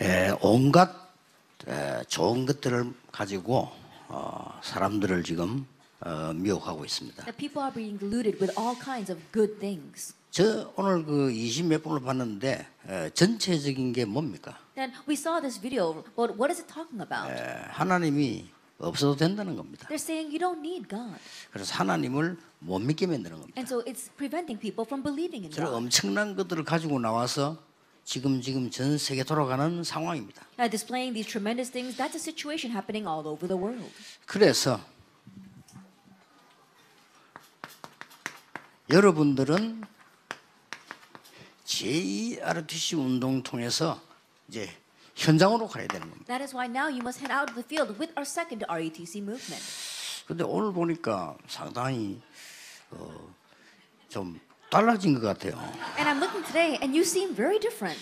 에, 온갖 에, 좋은 것들을 가지고 어, 사람들을 지금 어, 미혹하고 있습니다. That people are being deluded with all kinds of good things. 저 오늘 그 20몇 분을 봤는데 에, 전체적인 게 뭡니까? Then we saw this video, but what is it talking about? 에, 하나님이 없어도 된다는 겁니다. They're saying you don't need God. 그래서 하나님을 못 믿게 만드는 겁니다. And so it's preventing people from believing in 저런 God. 엄청난 것들을 가지고 나와서 지금 지금 전 세계 돌아가는 상황입니다. Now, displaying these tremendous things, that's a situation happening all over the world. 그래서 여러분들은 제2RTC 운동 통해서 이제 현장으로 가야 되는 겁니다. That is why now you must head out of the field with our second RETC movement. 근데 오늘 보니까 상당히 어, 좀 달라진 것 같아요. And I'm looking today, and you seem very different.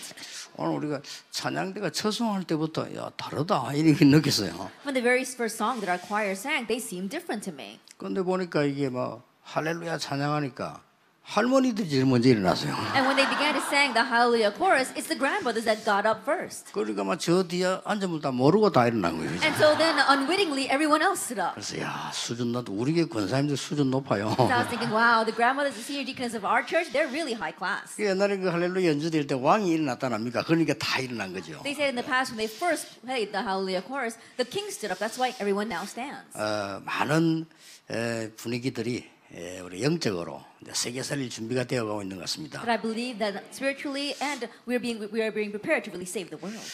오늘 우리가 찬양대가 처송할 때부터 야 다르다 이렇게 느꼈어요. From the very first song that our choir sang, they seem different to me. 근데 보니까 이게 뭐 할렐루야 찬양하니까 할머니들이 제일 먼저 일어났어요. And when they began to sing the Hallelujah chorus, it's the grandmothers that got up first. 그러니까 막저 뒤에 앉으면 다 모르고 다 일어난 거예요. And so then, unwittingly, everyone else stood up. 그래서 야 수준 높 우리 교회 권사님들 수준 높아요. So I was thinking, wow, the grandmothers and senior deaconess of our church, they're really high class. 그 옛날에 그 할렐루야 연주될 때 왕이 일어났다랍니까? 그러니까 다 일어난 거죠. They said in the past when they first played the Hallelujah chorus, the king stood up. That's why everyone now stands. 어, 많은 에, 분위기들이 에, 우리 영적으로 세계 살릴 준비가 되어가고 있는 것 같습니다. But I believe that spiritually and we're being we are being prepared to really save the world.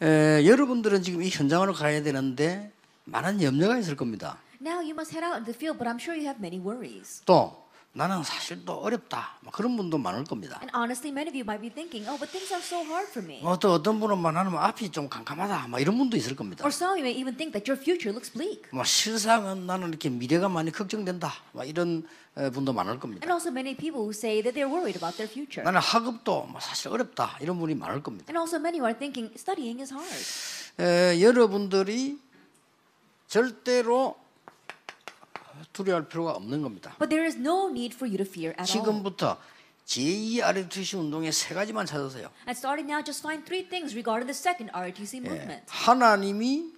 에, 여러분들은 지금 이 현장으로 가야 되는데 많은 염려가 있을 겁니다. Now you must head out into the field, but I'm sure you have many worries. 또 나는 사실 또 어렵다. 뭐 그런 분도 많을 겁니다. And honestly, many of you might be thinking, oh, but things are so hard for me. 뭐또 어떤 분은 뭐 나는 뭐 앞이 좀 캄캄하다. 뭐 이런 분도 있을 겁니다. Or some of you may even think that your future looks bleak. 뭐 실상은 나는 이렇게 미래가 많이 걱정된다. 뭐 이런 에, 분도 많을 겁니다. And also many people who say that they're worried about their future. 나는 학업도 뭐 사실 어렵다. 이런 분이 많을 겁니다. And also many who are thinking studying is hard. 에, 여러분들이 절대로 두려워할 필요가 없는 겁니다. But there is no need for you to fear at all. 지금부터 제2RTC 운동의 세 가지만 찾으세요. And starting now, just find three things regarding the second ROTC 예, movement. 하나님이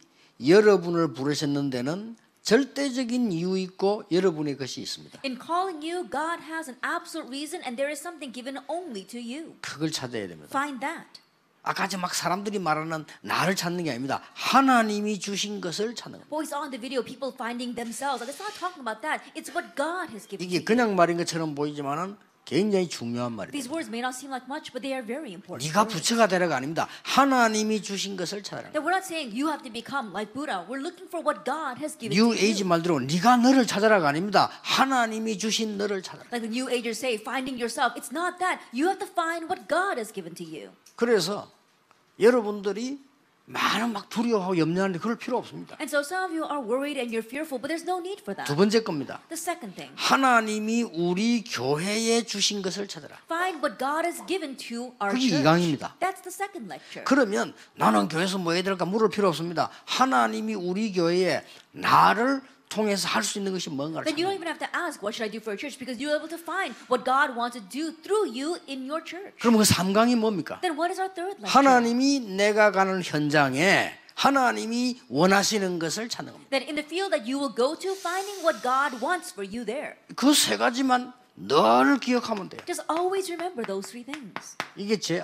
여러분을 부르셨는 데는 절대적인 이유 있고 여러분의 것이 있습니다. In calling you, God has an absolute reason, and there is something given only to you. 그걸 찾아야 됩니다. Find that. 아까 막 사람들이 말하는 나를 찾는 게 아닙니다. 하나님이 주신 것을 찾는 겁니다. But we saw in the video people finding themselves. It's not talking about that. It's what God has given 이게. 그냥 말인 것처럼 보이지만은 굉장히 중요한 말입니다. These words may not seem like much, but they are very important. 네가. 부처가 되라가 아닙니다. 하나님이 주신 것을 찾아라. That we're not saying you have to become like Buddha. We're looking for what God has given 뉴 to 에이지 you. 말대로 네가 너를 찾아라가 아닙니다. 하나님이 주신 너를 찾아라. Like the New Agers say, finding yourself. It's not that. You have to find what God has given to you. 그래서 여러분들이 많은 막 두려워하고 염려하는데 그럴 필요 없습니다. And so some of you are worried and you're fearful, but there's no need for 두 that. 번째 겁니다. The second thing, 하나님이 우리 교회에 주신 것을 찾아라. find what God has given to our 그게 church. 이강입니다. That's the second lecture. 그러면 나는 교회에서 뭐 해야 될까 물을 필요 없습니다. 하나님이 우리 교회에 나를 통해서 할 수 있는 것이 뭔가를 Then you don't even have to ask, what should I do for a church? Because you're able to find what God wants to do through you in your church. 그럼 그 3강이 뭡니까? Then what is our third lecture? 하나님이 내가 가는 현장에 하나님이 원하시는 것을 찾는 겁니다. That in the field that you will go to, finding what God wants for you there. 그 세 가지만 늘 기억하면 돼요. Just always remember those three things. 이게 제이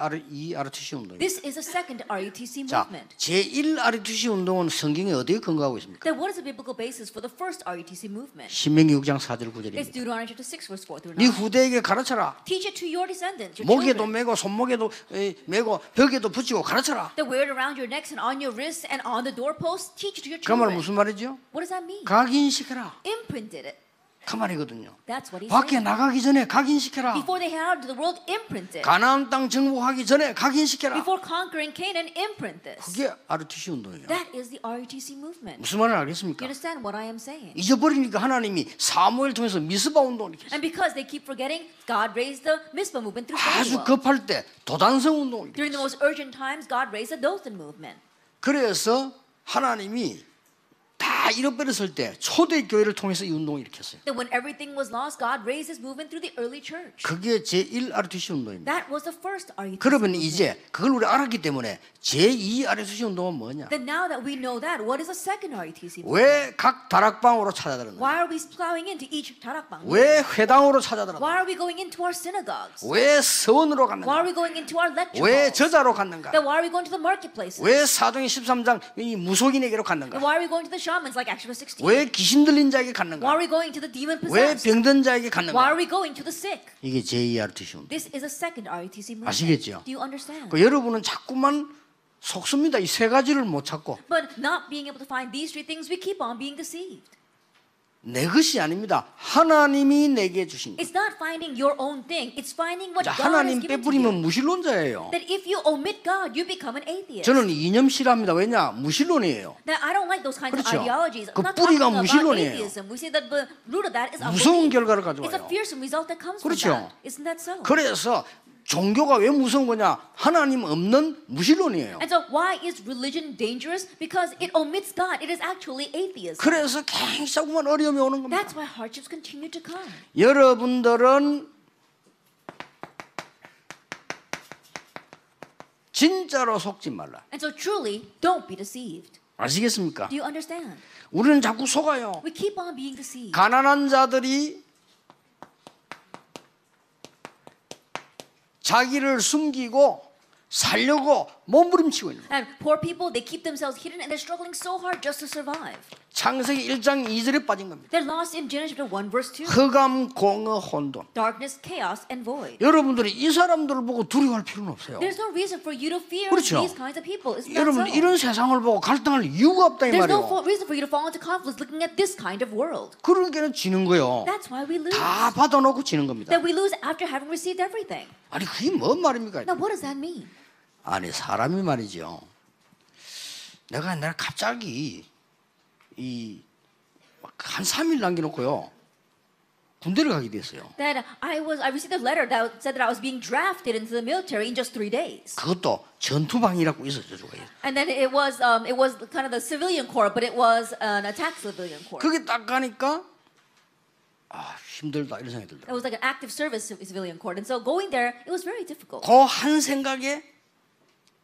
RTC 운동입니다. This is a second RUTC 자, movement. 제1 RTC 운동은 성경에 어디에 근거하고 있습니까? Then what is the biblical basis for the first RUTC movement? 신명기 6장 4절 It's 9절입니다. Deuteronomy chapter 6, verse 4 through 네 9. 후대에게 가르쳐라. Teach it to your descendants, your 목에도. 매고 손목에도 에, 매고 벽에도 붙이고 가르쳐라. That wear it around your necks and on your wrists and on the doorposts. Teach it to your 그 children. 무슨 말이죠? What does that mean? 각인시켜라. Imprinted it. 그 말이거든요. That's what he 밖에 said. 나가기 전에 각인시켜라. Before they head out into the world, imprint it. 가나안 땅 정복하기 전에 각인시켜라. Before conquering Canaan, imprint this. 그게 RTC 운동이에요. That is the RUTC movement. 무슨 말을 You 알겠습니까? understand what I am saying? 잊어버리니까 하나님이 사무엘 통해서 미스바 운동을 이렇게 And because they keep forgetting, God raised the Mizpah movement through 아주 Samuel. 급할 때 도단성 운동을 이렇게 During the most urgent times, God raised the Dothan movement. 그래서 하나님이 다다 잃어버렸을 때 초대 교회를 통해서 이 운동을 일으켰어요. That when everything was lost, God raised His movement through the early church. 그게 제1 RTC 운동입니다. That was the first RUTC. 그러면. 이제 그걸 우리 알았기 때문에 제2 RTC 운동은 뭐냐? Then now that we know that, what is the second RUTC? movement? 왜각 다락방으로 찾아들었느냐? Why are we plowing into each tarakbang? 왜 회당으로 찾아들었느냐? Why are we going into our synagogues? 왜 서원으로 Why are 갔는가? we going into our lecture 왜 halls? 저자로 갔는가? Then why are we going to the marketplaces? 왜 사도행 13장 이 무속인에게로 Then 갔는가? why are we going to the shamans like Exodus 16? 왜 귀신 들린 자에게 Why 갔는가? are we going to the demon 왜 possessed? 병든 자에게 Why 갔는가? are we going to the sick? 이게 제2RTC 운동. This is a second RUTC movement. 아시겠죠? Do you understand? 그 여러분은 자꾸만 속습니다. 이 세 가지를 못 찾고 But not being able to find these three things, we keep on being deceived. 내 것이 아닙니다. 하나님이 내게 주신 것. It's not finding your own thing. It's finding what 자, God has 하나님 given to you. 무신론자예요. That if you omit God, you become an atheist. 저는 이념 싫어합니다. 왜냐? 무신론이에요. That I don't like those kinds 그렇죠. of ideologies. 그 I'm not 뿌리가 talking about 무신론이에요. atheism. We say that the root of that is 무서운 unbelief. 결과를 It's a 가져와요. fearsome result that comes 그렇죠. from that. Isn't that so? 그래서 종교가 왜 무서운 거냐? 하나님 없는 무신론이에요. And so why is religion dangerous? Because it omits God. It is actually atheism. 그래서 계속만 어려움이 오는 겁니다. That's why hardships continue to come. 여러분들은 진짜로 속지 말라. And so truly, don't be deceived. 아시겠습니까? Do you understand? 우리는 자꾸 속아요. We keep on being deceived. 가난한 자들이 자기를 숨기고 살려고 몸부림치고 있는 거예요. And poor people, they keep themselves hidden and they're struggling so hard just to survive. 창세기 1장 2절에 빠진 겁니다. They're lost in Genesis chapter 1 verse 2. 흑암, 공허, 혼돈. Darkness, chaos, and void. 여러분들이 이 사람들을 보고 두려워할 필요는 없어요. There's no reason for you to fear 그렇죠. these kinds of people. That 여러분 so? 이런 세상을 보고 갈등할 이유가 없다 이 There's no 말이에요. reason for you to fall into conflict looking at this kind of world. 그러니까 지는 거예요. That's why we lose. 다 받아놓고 지는 겁니다. That we lose after having received everything. 아니 그게 뭔 말입니까? Now, what does that mean? 아니 사람이 말이죠. 내가 내가 갑자기 이 한 3일 남겨놓고요. 군대를 가게 됐어요. That I was, I received a letter that said that I was being drafted into the military in just three days. 그것도 전투방이라고 있었죠. 저거. And then it was, um, it was kind of the civilian corps, but it was an attack civilian corps. 그게 딱 가니까 아 힘들다 이런 생각이 It 들더라고요. was like an active service civ- civilian corps. And so going there, it was very difficult. 그한 생각에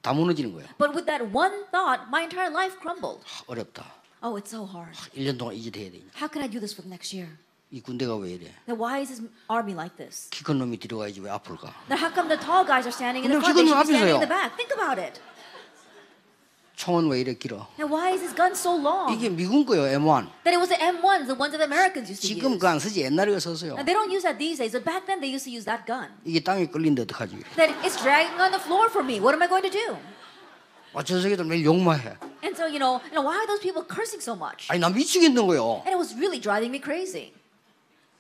다 무너지는 거예요. But with that one thought, my entire life crumbled. 아, 어렵다. Oh, it's so hard. 1년 동안 이질해야 되냐. How can I do this for the next year? 이 군대가 왜 이래? Then why is this army like this? 키 큰 놈이 뒤로가야지 왜 앞으로 가? Now, how come the tall guys are standing in the 근데 front? They 지금은 should be standing 앞에서요. in the back. Think about it. 총은 왜 이래 길어? Now, why is this gun so long? 이게 미군 거예요 M1. That it was the M1s, the ones that the Americans used to 지금 use. 그안 쓰지 옛날에 그 썼어요. Now, they don't use that these days, but back then they used to use that gun. 이게 땅에 끌린데 어떡하지? That it's dragging on the floor for me. What am I going to do? 아, 저 새끼들 매일 욕만 해. And so, you know, you know, why are those people cursing so much? 아니 나 미치겠는 거요. And it was really driving me crazy.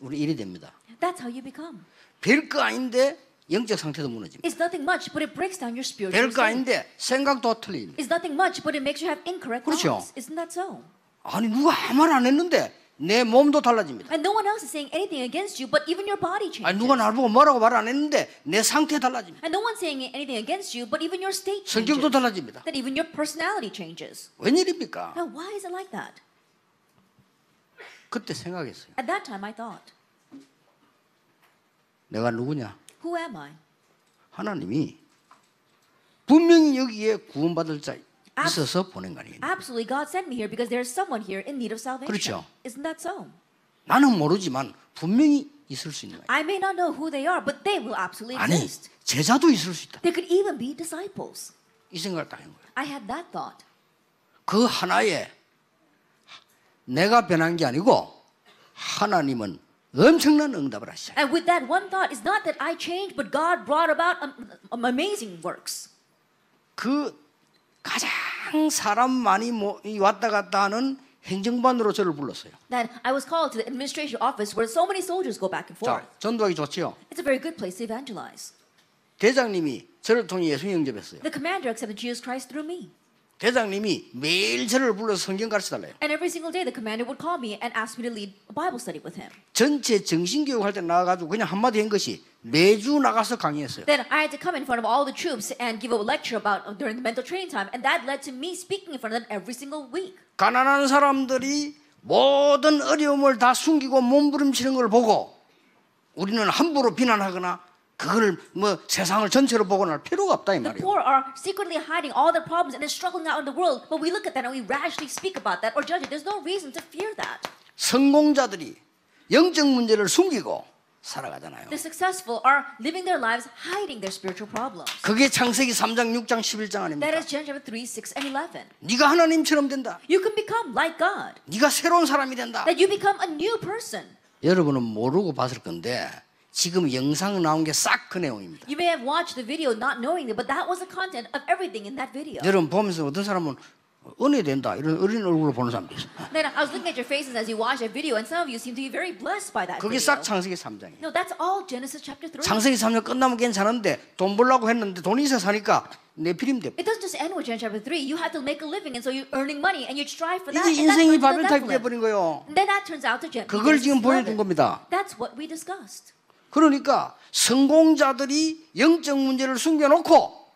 우리 이래 됩니다. That's how you become. 별거 아닌데 영적 상태도 무너집니다. It's nothing much, but it breaks down your spiritual 별거. 아닌데 생각도 틀립니다. It's nothing much, but it makes you have incorrect 그렇죠. thoughts. Isn't that so? 아니 누가 아무 말 안 했는데 내 몸도 달라집니다. And no one else is saying anything against you, but even your body changes. 아니 누가 날 보고 뭐라고 말 안 했는데 내 상태 달라집니다. And no one's saying anything against you, but even your state 성격도 changes. 달라집니다. That even your personality changes. 웬일입니까? Now, why is it like that? 그때 생각했어요. At that time, I thought, 내가 누구냐? Who am I? 하나님이 분명히 여기에 구원받을 자 있어서 보낸 거 아니에요. Absolutely, God sent me here because there's someone here in need of salvation. 그렇죠. Isn't that so? 나는 모르지만 분명히 있을 수 있는 거예요. I may not know who they are, but they will absolutely 아니 exist. 제자도 있을 수 있다. There could even be disciples. 이 생각을 딱 한 거예요. I had that thought. 그 하나에 내가 변한 게 아니고 하나님은 엄청난 응답을 하시죠. And with that one thought, it's not that I changed, but God brought about um, um, amazing works. 그 가장 사람 많이 모- 이 왔다 갔다 하는 행정반으로 저를 불렀어요. That I was called to the administration office where so many soldiers go back and forth. 자, 전도하기 좋지요. It's a very good place to evangelize. 대장님이 저를 통해 예수 영접했어요. The commander accepted Jesus Christ through me. 대장님이 매일 저를 불러서 성경 가르쳐 달래요. And every single day, the commander would call me and ask me to lead a Bible study with him. 전체 정신 교육 할 때 나와가지고 그냥 한마디 한 것이 매주 나가서 강의했어요. Then I had to come in front of all the troops and give a lecture about uh, during the mental training time, and that led to me speaking in front of them every single week. 가난한 사람들이 모든 어려움을 다 숨기고 몸부림치는 걸 보고 우리는 함부로 비난하거나 그걸 뭐 세상을 전체로 보거나 할 필요가 없다 이 The 말이에요. poor are secretly hiding all their problems and then struggling out in the world, but we look at that and we rashly speak about that or judge it. There's no reason to fear that. 성공자들이 영적 문제를 숨기고 살아가잖아요. The successful are living their lives hiding their spiritual problems. 그게 창세기 3장, 6장, 11장 That 아닙니까? is Genesis chapter 3, 6, and 11. 네가 하나님처럼 된다. You can become like God. 네가 새로운 사람이 된다. That you become a new person. 여러분은 모르고 봤을 건데 지금 영상 나온 게 싹 그 내용입니다. You may have watched the video not knowing it, but that was the content of everything in that video. 여러분 보면서 어떤 사람은 은혜 된다 이런 어린 얼굴로 보는 사람도 있어요. Then I was looking at your faces as you watched that video, and some of you seem to be very blessed by that 그게 video. 싹 창세기 3장이에요. No, that's all Genesis chapter 3. 창세기 3장 끝나면 괜찮은데 돈 벌라고 했는데 돈이 있어 사니까 내피림 돼. It doesn't just end with Genesis chapter 3. You have to make a living, and so you're earning money, and you strive for that. 이게 and 인생이 바벨탑이. 돼버린. And then that turns out to Gen- 그걸 지금 Genesis 보여준 11. 겁니다. That's what we discussed. 그러니까 성공자들이 영적 문제를 숨겨놓고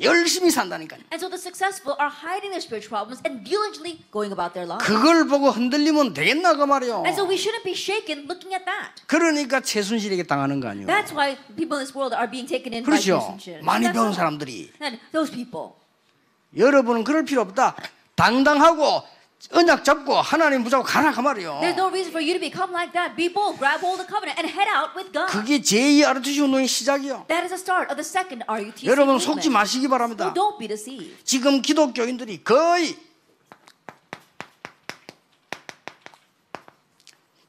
열심히 산다니까요. And so the successful are hiding their spiritual problems and diligently going about their lives. 그걸 보고 흔들리면 되겠나 그 말이요. And so we shouldn't be shaken looking at that. 그러니까 최순실에게 당하는 거 아니에요. That's why people in this world are being taken in by 그렇죠. 많이 배운 all. 사람들이 And those people. 여러분은 그럴 필요 없다. 당당하고 언약 잡고 하나님 붙잡고 가라 그 말이요. There's no reason for you to become like that. Be bold, grab hold of the covenant, and head out with God. 그게 제2 ROTC 운동의 시작이요. That is the start of the second RUTC 여러분. 속지 마시기 So 바랍니다. don't be deceived. 지금 기독교인들이 거의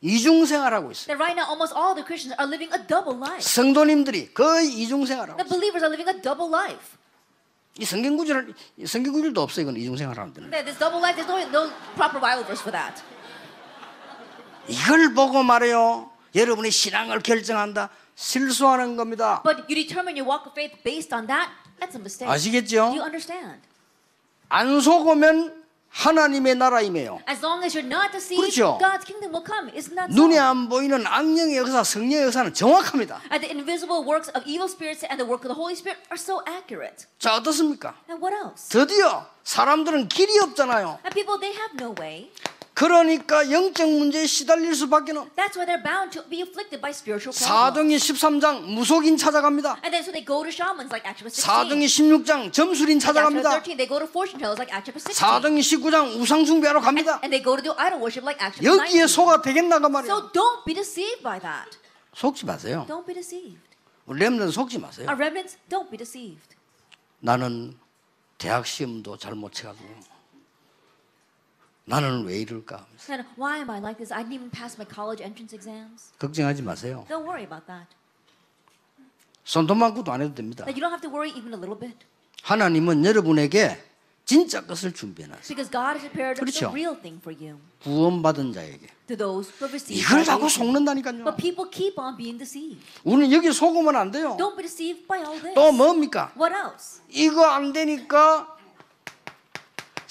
이중 생활하고 있어요. That right now almost all the Christians are living a double life. 성도님들이 거의 이중 생활하고 The 있어요. believers are living a double life. 이 성경 구절 이 성경 구절도 없어요. 이건 이중생활하는 데는. This double life, there's no, no proper Bible verse for that. 이걸 보고 말해요. 여러분의 신앙을 결정한다. 실수하는 겁니다. But you determine your walk of faith based on that, that's a mistake. Do 아시겠죠? you understand? 안 속으면 하나님의 나라임에요. As long as you're not deceived, 그렇죠. God's kingdom will come. Isn't that 눈에 so? 안 보이는 악령의 역사, 성령의 역사는 정확합니다. And the invisible works of evil spirits and the work of the Holy Spirit are so accurate. 자 어떻습니까? And what else? 드디어 사람들은 길이 없잖아요. And people, they have no way. 그러니까 영적 문제에 시달릴 수밖에 없. That's why they're bound to be afflicted by spiritual problems. 사도행전 13장 무속인 찾아갑니다. And then so they go to shamans like Acts chapter 16. 사도행전 16장 점술인 찾아갑니다. 13, they go to fortune tellers like Acts chapter 16. 사도행전 19장 우상 숭배하러 갑니다. And they go to do idol worship like Acts 여기에 19. 속아 되겠나 그 말이에요. So don't be deceived by that. 속지 마세요. Don't be deceived. 우리 렘넌 속지 마세요. Our remnants, don't be deceived. 나는 대학 시험도 잘못 쳐가지고 나는 왜 이럴까? And why am I like this? I didn't even pass my college entrance exams. 걱정하지 마세요. Don't worry about that. 손톱만큼도 안 해도 됩니다. Like you don't have to worry even a little bit. 하나님은 여러분에게 진짜 것을 준비해놨어요. Because God has prepared 그렇죠. the real thing for you. 구원받은 자에게. To those who have received 이걸 자꾸. 속는다니까요. But people keep on being deceived. 우리는 여기 속으면 안 돼요. Don't be deceived by all this. 또 뭡니까? What else? 이거 안 되니까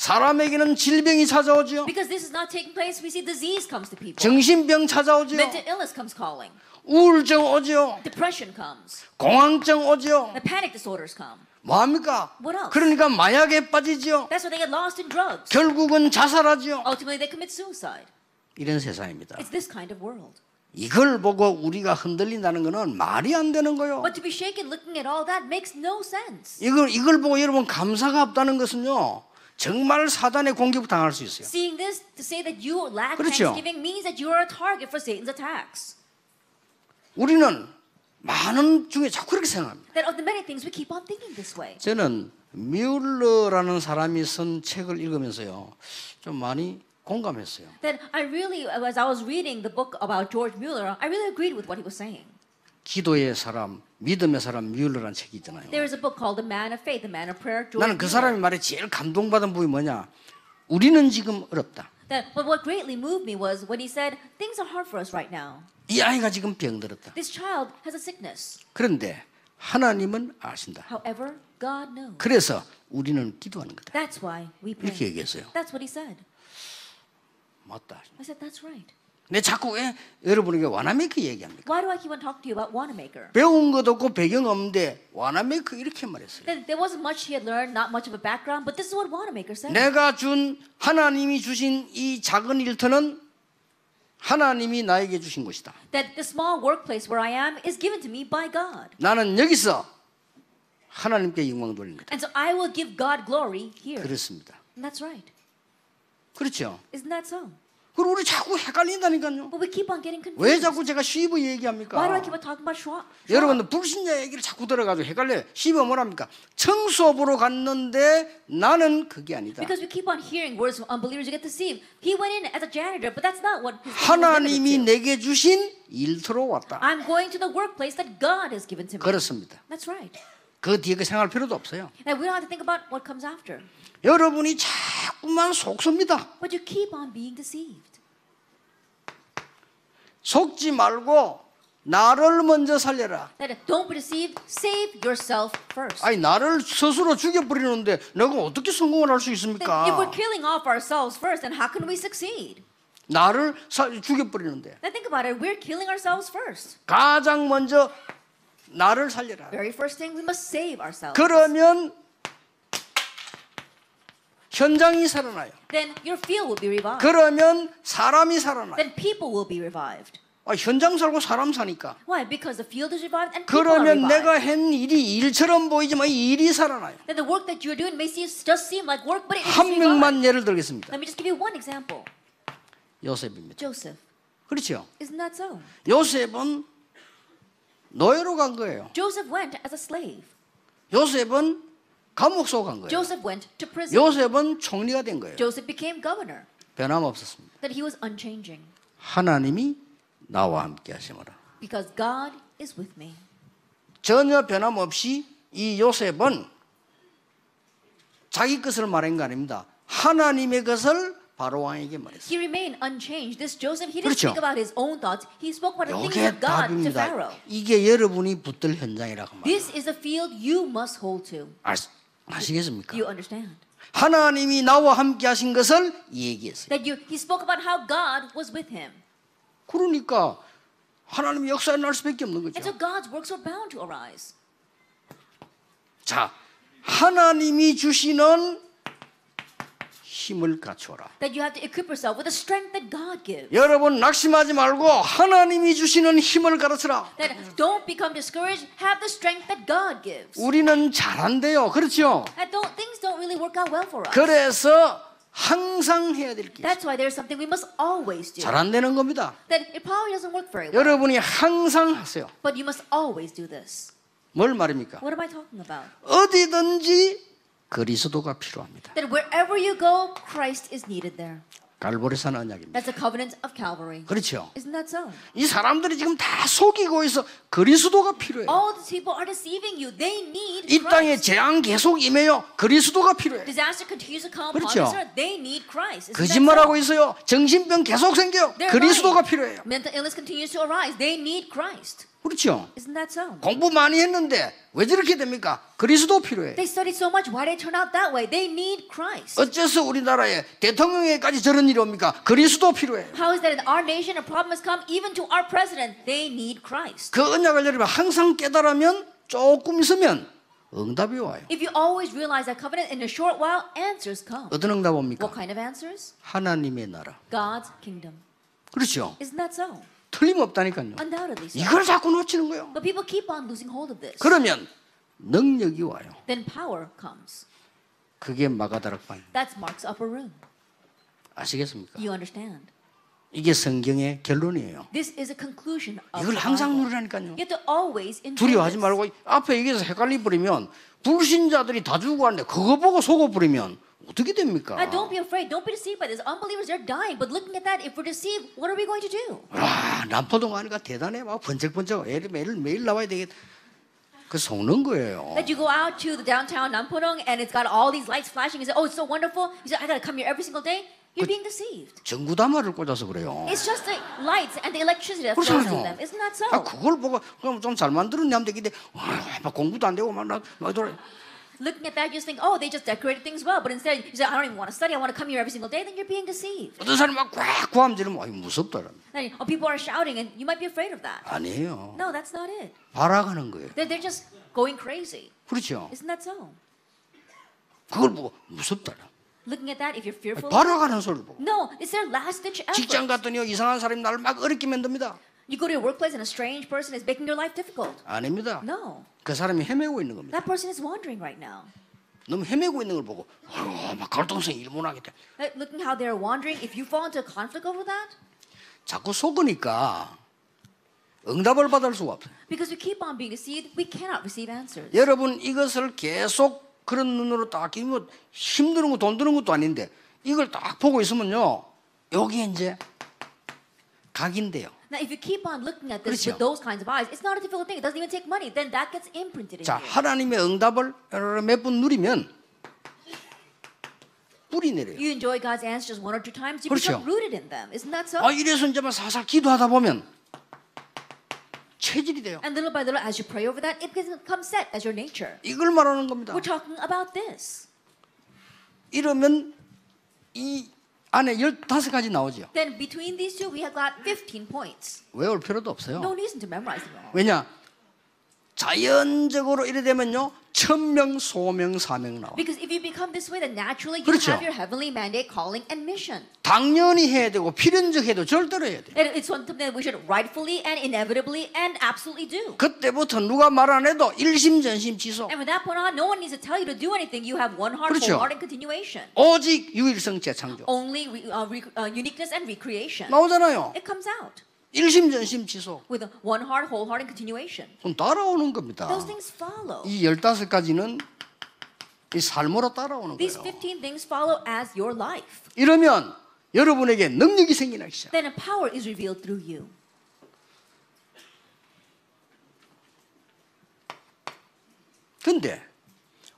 사람에게는 질병이 찾아오죠. Because this is not taking place, we see disease comes to people. 정신병 찾아오죠. Mental illness comes calling. 우울증 오죠. Depression comes. 공황증 오죠. The panic disorders come. 뭐합니까? What else? 그러니까 마약에 빠지죠. That's why they get lost in drugs. 결국은 자살하죠. Ultimately, they commit suicide. 이런 세상입니다. It's this kind of world. 이걸 보고 우리가 흔들린다는 것은 말이 안 되는 거요. But to be shaken looking at all that makes no sense. 이걸 이걸 보고 여러분 감사가 없다는 것은요. 정말 사단의 공격 당할 수 있어요. Seeing this, to say that you lack 그렇죠. thanksgiving means that you are a target for Satan's attacks. 우리는 많은 중에 자꾸 그렇게 생각합니다. That of the many things we keep on thinking this way. 저는 뮬러라는 사람이 쓴 책을 읽으면서요. 좀 많이 공감했어요. That I really, as I was reading the book about George Mueller, I really agreed with what he was saying. 기도의 사람, 믿음의 사람 뮬러라는 책이 있잖아요. There is a book called The Man of Faith, The Man of Prayer, George 나는 그. 사람의 말에 제일 감동받은 부분이 뭐냐? 우리는 지금 어렵다. That, but what greatly moved me was when he said, things are hard for us right now. 이 아이가 지금 병들었다. This child has a sickness. 그런데 하나님은 아신다. However, God knows. 그래서 우리는 기도하는 거다. That's why we 이렇게 pray. 얘기했어요. That's what he said. 맞다. I said, that's right. 내 자꾸 왜 여러분에게 와나메이크 얘기합니까? Why do I keep on talking to you about Wanamaker? 배운 것도 없고 배경 없는데 와나메이크 이렇게 말했어요. That there wasn't much he had learned, not much of a background, but this is what Wanamaker said. 내가 준 하나님이 주신 이 작은 일터는 하나님이 나에게 주신 것이다. That the small workplace where I am is given to me by God. 나는 여기서 하나님께 영광 거다. And so I will give God glory here. 그렇습니다. And that's right. 그렇죠. Isn't that so? 그리고 우리 자꾸 헷갈린다니까요. But we keep on getting 왜 confused. 자꾸 제가 시브 Why do I 얘기합니까? keep on talking about Schwab? 여러분들 불신자 얘기를 자꾸 들어가지고 헷갈려요. 시브 뭐랍니까? 청소부로 갔는데 나는 그게 아니다. Because we keep on hearing words from unbelievers who get deceived. He went in as a janitor, but that's not what his 하나님이 to. 내게 주신 일터로 왔다. I'm going to the workplace that God has given to me. 그렇습니다. That's right. 그 뒤에 그 생각할 필요도 없어요. And we don't have to think about what comes after. 여러분이 자꾸만 속습니다. But you keep on being deceived. 속지 말고 나를 먼저 살려라. Don't be deceived, save yourself first. 아니 나를 스스로 죽여버리는데 내가 어떻게 성공을 할 수 있습니까? if we're killing off ourselves first, then how can we succeed? 나를 사- 죽여버리는데 Now think about it. We're killing ourselves first. 가장 먼저 나를 살려라. Very first thing, we must save ourselves. 그러면 현장이 살아나요. Then your field will be revived. 그러면 사람이 살아나요. Then people will be revived. 아, 현장 살고 사람 사니까. Why? Because the field is revived and people are 그러면 내가 revived. 한 일이 일처럼 보이지만 이 일이 살아나요. Then the work that you're doing may seem, just seem like work, but it is 한 revived. 명만 예를 들겠습니다. Let me just give you one example. 요셉입니다. Joseph. 그렇죠. Isn't that so? 요셉은 노예로 간 거예요. Joseph went as a slave. 요셉은 감옥 속간 거예요. Joseph went to prison. 요셉은 총리가 된 거예요. Joseph became governor. 변함없었습니다. That he was unchanging. 하나님이 나와 함께 하심으로. Because God is with me. 전혀 변함없이 이 요셉은 자기 것을 말한 거 아닙니다. 하나님의 것을 바로 왕에게 말했어요. He remained unchanged. This Joseph, he didn't 그렇죠. speak about his own thoughts. He spoke about the things of God to 답입니다. Pharaoh. 이게 여러분이 붙들 현장이라고 말이에요. This is a field you must hold to. 아, 아시겠습니까? You understand? 하나님이 나와 함께 하신 것을 얘기했어요. That you, he spoke about how God was with him. 그러니까 하나님이 역사에 날 수밖에 없는 And so 거죠. God's works were bound to arise. 자, 하나님이 주시는 힘을 갖추어라. That you have to equip yourself with the strength that God gives. 여러분 낙심하지 말고 하나님이 주시는 힘을 가르쳐라. That don't become discouraged. Have the strength that God gives. 우리는 잘한대요. 그렇죠? And don't, things don't really work out well for us. 그래서 항상 해야 될 게. That's why there's something we must always do. 잘 안 되는 겁니다. That it probably doesn't work very well. 여러분이 항상 하세요. But you must always do this. 뭘 말입니까? What am I talking about? 어디든지 그리스도가 필요합니다. That wherever you go, Christ is needed there. 갈보리산 언약입니다. That's the covenant of Calvary. 그렇죠? Isn't that so? 이 사람들이 지금 다 속이고 있어. 그리스도가 필요해요. All these people are deceiving you. They need 이 땅에 Christ. 재앙 계속 임해요. 그리스도가 필요해요. Disaster continues to come upon 그렇죠. us. They need Christ. 거짓말하고 so? 있어요. 정신병 계속 생겨요. 그리스도가. 필요해요. Mental illness continues to arise. They need Christ. 그렇죠? Isn't that so? 공부 많이 했는데 왜 저렇게 됩니까? 그리스도 필요해요. They studied so much. Why did they turn out that way? They need Christ. 어째서 우리나라에 대통령에까지 저런 일이 옵니까? 그리스도 필요해요. How is that in our nation a problem has come even to our president? They need Christ. 그 언약을 여러분 항상 깨달으면 조금 있으면 응답이 와요. If you always realize that covenant in a short while, answers come. 어떤 응답 What 옵니까? kind of answers? 하나님의 나라. God's kingdom. 그렇죠? Isn't that so? 틀림없다니까요. 이걸 자꾸 놓치는 거예요. But people keep on losing hold of this. 그러면 능력이 와요. Then power comes. 그게 마가다락방. That's Mark's upper room. 아시겠습니까? You understand? 이게 성경의 결론이에요. This is a conclusion of 이걸 the 항상 enjoy 두려워하지. 말고 앞에 얘기해서 헷갈리 버리면 불신자들이 다 죽고 왔는데 그거 보고 속아 버리면 어떻게 됩니까? And don't be afraid. Don't be deceived by this. Unbelievers, they're dying. But looking at that, if we're deceived, what are we going to do? 와 남포동 가니까 대단해 막 번쩍번쩍 애를 매일 매일 나와야 되겠. 그 속는 거예요. That you go out to the downtown Nampurong and it's got all these lights flashing. You say, oh, it's so wonderful. You say, I got to come here every single day. You're being deceived. 전구다마를 꽂아서 그래요. It's just the lights and the electricity that flows through them. Isn't that so? 아 그걸 보고 그럼 좀 잘 만들었네 하면 되겠는데 와, 막 공부도 안 되고 막막 돌아. Looking at that, you just think, oh, they just decorated things well. But instead, you say, I don't even want to study. I want to come here every single day. Then you're being deceived. 어떤 사람이 막 꽉 구함 지르면 아이 무섭다. Then oh, people are shouting, and you might be afraid of that. 아니에요. No, that's not it. 발악하는 거예요. They're, they're just going crazy. 그렇죠. Isn't that so? 그걸 보고 무섭다. Looking at that, if you're fearful, 발악하는 소리를 보고. no, it's their last ditch 직장 effort. 갔더니요 이상한 사람이 나를 막 어렵게 만듭니다. You go to your workplace, and a strange person is making your life difficult. 아닙니다. No, 그 사람이 헤매고 있는 겁니다. that person is wandering right now. 너무 헤매고 있는 걸 보고 아유, 막 갈등성 일문하겠다. Looking how they're wandering, if you fall into a conflict over that, 자꾸 속으니까 응답을 받을 수가 없어요. because we keep on being deceived, we cannot receive answers. 여러분 이것을 계속 그런 눈으로 딱 끼면 힘드는 거 돈 드는 것도 아닌데 이걸 딱 보고 있으면요 여기 이제 각인데요. Now, if you keep on looking at this 그렇죠. with those kinds of eyes, it's not a difficult thing. It doesn't even take money. Then that gets imprinted in 자 you. 하나님의 응답을 몇 번 누리면 뿌리 내려요. You enjoy God's answers one or two times, you 그렇죠. become rooted in them. Isn't that so? 아 이래서 이제 막 사살 기도하다 보면 체질이 돼요. And little by little, as you pray over that, it becomes set as your nature. 이걸 말하는 겁니다. We're talking about this. 이러면 이 안에 15가지 나오죠. Then between these two, we have got 15 points. 외울 필요도 없어요. No reason to memorize them all. 왜냐? 자연적으로 이래 되면요. 천명, 소명, 사명 나와. Because if you become this way, then naturally you 그렇죠. have your heavenly mandate, calling, and mission. 당연히 해야 되고 필연적 해도 절대로 해야 돼. And it's something that we should rightfully and inevitably and absolutely do. 그때부터 누가 말 안 해도 일심전심 지속. And from that point on, no one needs to tell you to do anything. You have one heart, 그렇죠. heart, and continuation. 오직 유일성 재창조. Only re, uh, re, uh, uniqueness and recreation. 나오잖아요. It comes out 일심전심 지속. with one heart, whole heart, and continuation. 그럼 따라오는 겁니다. Those things follow. 이 15가지는 이 삶으로 따라오는 These 거예요. 15 things follow as your life. 이러면 여러분에게 능력이 생기기 시작. Then a power is revealed through you. 근데